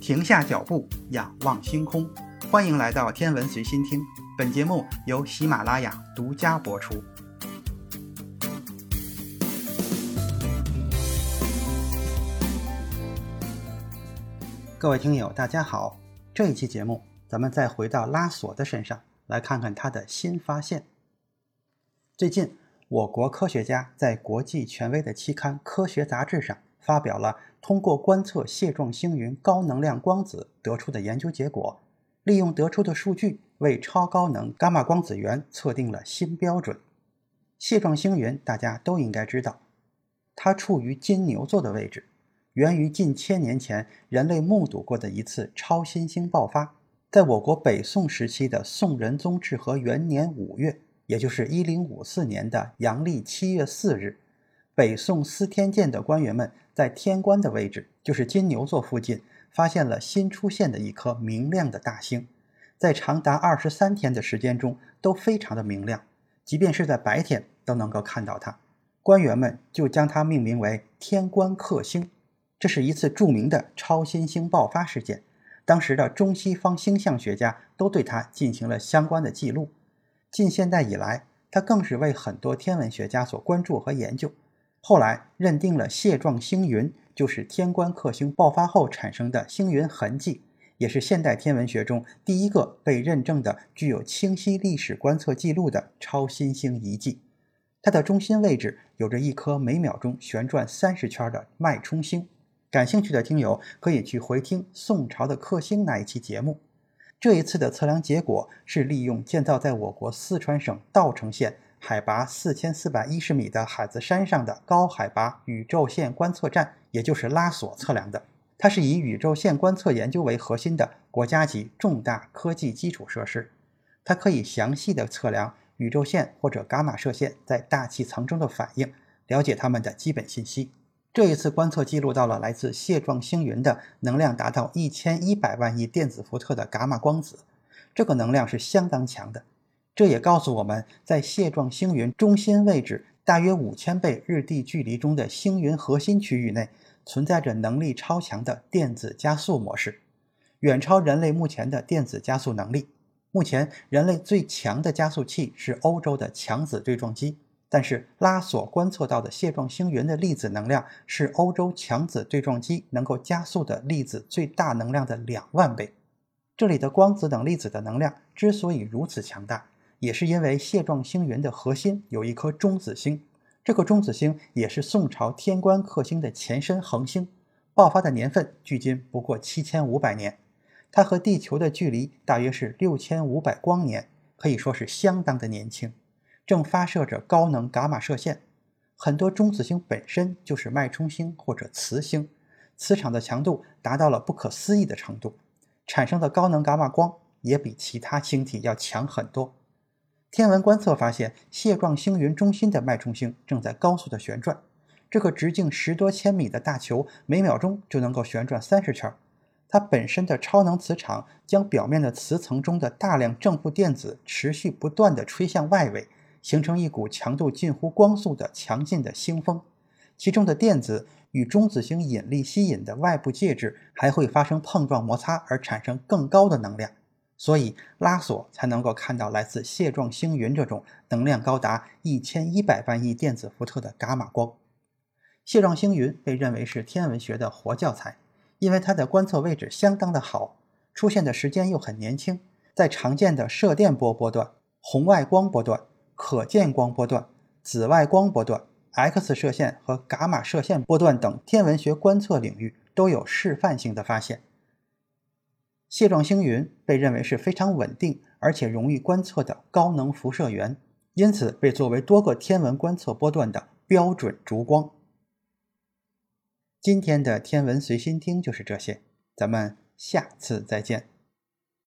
停下脚步，仰望星空。欢迎来到天文随心听，本节目由喜马拉雅独家播出。各位听友，大家好。这一期节目，咱们再回到拉索的身上，来看看他的新发现。最近，我国科学家在国际权威的期刊《科学》杂志上发表了通过观测蟹状星云高能量光子得出的研究结果，利用得出的数据为超高能伽马光子源测定了新标准。蟹状星云大家都应该知道，它处于金牛座的位置，源于近千年前人类目睹过的一次超新星爆发，在我国北宋时期的宋仁宗至和元年五月。也就是一零五四年的阳历七月四日，北宋司天监的官员们在天官的位置，就是金牛座附近，发现了新出现的一颗明亮的大星，在长达二十三天的时间中都非常的明亮，即便是在白天都能够看到它。官员们就将它命名为“天官克星”。这是一次著名的超新星爆发事件，当时的中西方星象学家都对它进行了相关的记录。近现代以来，它更是为很多天文学家所关注和研究。后来认定了蟹状星云就是天官克星爆发后产生的星云痕迹，也是现代天文学中第一个被认证的具有清晰历史观测记录的超新星遗迹。它的中心位置有着一颗每秒钟旋转三十圈的脉冲星。感兴趣的听友可以去回听宋朝的克星那一期节目。这一次的测量结果是利用建造在我国四川省稻城县海拔四千四百一十米的海子山上的高海拔宇宙线观测站，也就是拉索测量的。它是以宇宙线观测研究为核心的国家级重大科技基础设施，它可以详细的测量宇宙线或者伽马射线在大气层中的反应，了解它们的基本信息。这一次观测记录到了来自蟹状星云的能量达到一千一百万亿电子伏特的伽马光子，这个能量是相当强的。这也告诉我们在蟹状星云中心位置大约五千倍日地距离中的星云核心区域内，存在着能力超强的电子加速模式，远超人类目前的电子加速能力。目前人类最强的加速器是欧洲的强子对撞机。但是拉索观测到的蟹状星云的粒子能量是欧洲强子对撞机能够加速的粒子最大能量的两万倍。这里的光子等粒子的能量之所以如此强大，也是因为蟹状星云的核心有一颗中子星，这颗中子星也是宋朝天官克星的前身恒星，爆发的年份距今不过七千五百年，它和地球的距离大约是六千五百光年，可以说是相当的年轻。正发射着高能伽马射线，很多中子星本身就是脉冲星或者磁星，磁场的强度达到了不可思议的程度，产生的高能伽马光也比其他星体要强很多。天文观测发现，蟹状星云中心的脉冲星正在高速的旋转，这个直径十多千米的大球每秒钟就能够旋转三十圈，它本身的超能磁场将表面的磁层中的大量正负电子持续不断地吹向外围。形成一股强度近乎光速的强劲的星风，其中的电子与中子星引力吸引的外部介质还会发生碰撞摩擦，而产生更高的能量，所以拉索才能够看到来自蟹状星云这种能量高达一千一百万亿电子伏特的伽马光。蟹状星云被认为是天文学的活教材，因为它的观测位置相当的好，出现的时间又很年轻，在常见的射电波波段、红外光波段。可见光波段、紫外光波段、X 射线和伽马射线波段等天文学观测领域都有示范性的发现。蟹状星云被认为是非常稳定而且容易观测的高能辐射源，因此被作为多个天文观测波段的标准烛光。今天的天文随心听就是这些，咱们下次再见。